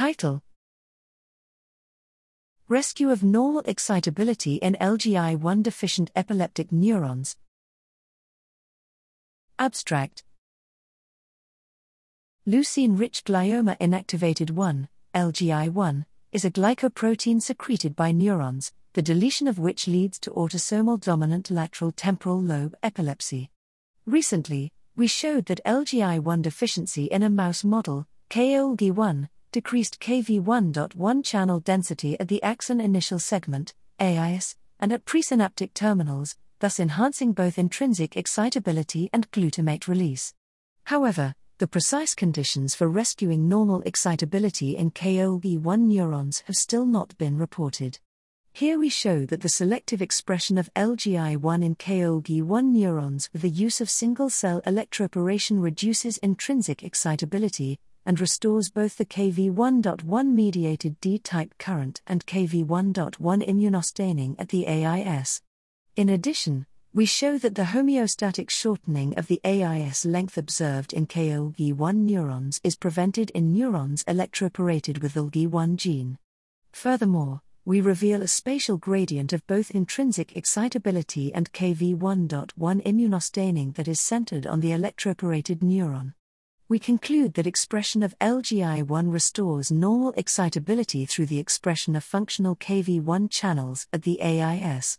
Title Rescue of normal excitability in LGI1 deficient epileptic neurons. Abstract Leucine rich glioma inactivated 1, LGI1, is a glycoprotein secreted by neurons, the deletion of which leads to autosomal dominant lateral temporal lobe epilepsy. Recently, we showed that LGI1 deficiency in a mouse model, KOLG1, decreased KV1.1 channel density at the axon initial segment, AIS, and at presynaptic terminals, thus enhancing both intrinsic excitability and glutamate release. However, the precise conditions for rescuing normal excitability in KOLG1 neurons have still not been reported. Here we show that the selective expression of LGI1 in KOLG1 neurons with the use of single cell electroporation reduces intrinsic excitability and restores both the KV1.1 mediated D type current and KV1.1 immunostaining at the AIS. In addition, we show that the homeostatic shortening of the AIS length observed in KOLG1 neurons is prevented in neurons electroporated with the LG1 gene. Furthermore, we reveal a spatial gradient of both intrinsic excitability and KV1.1 immunostaining that is centered on the electroporated neuron. We conclude that expression of LGI1 restores normal excitability through the expression of functional KV1 channels at the AIS.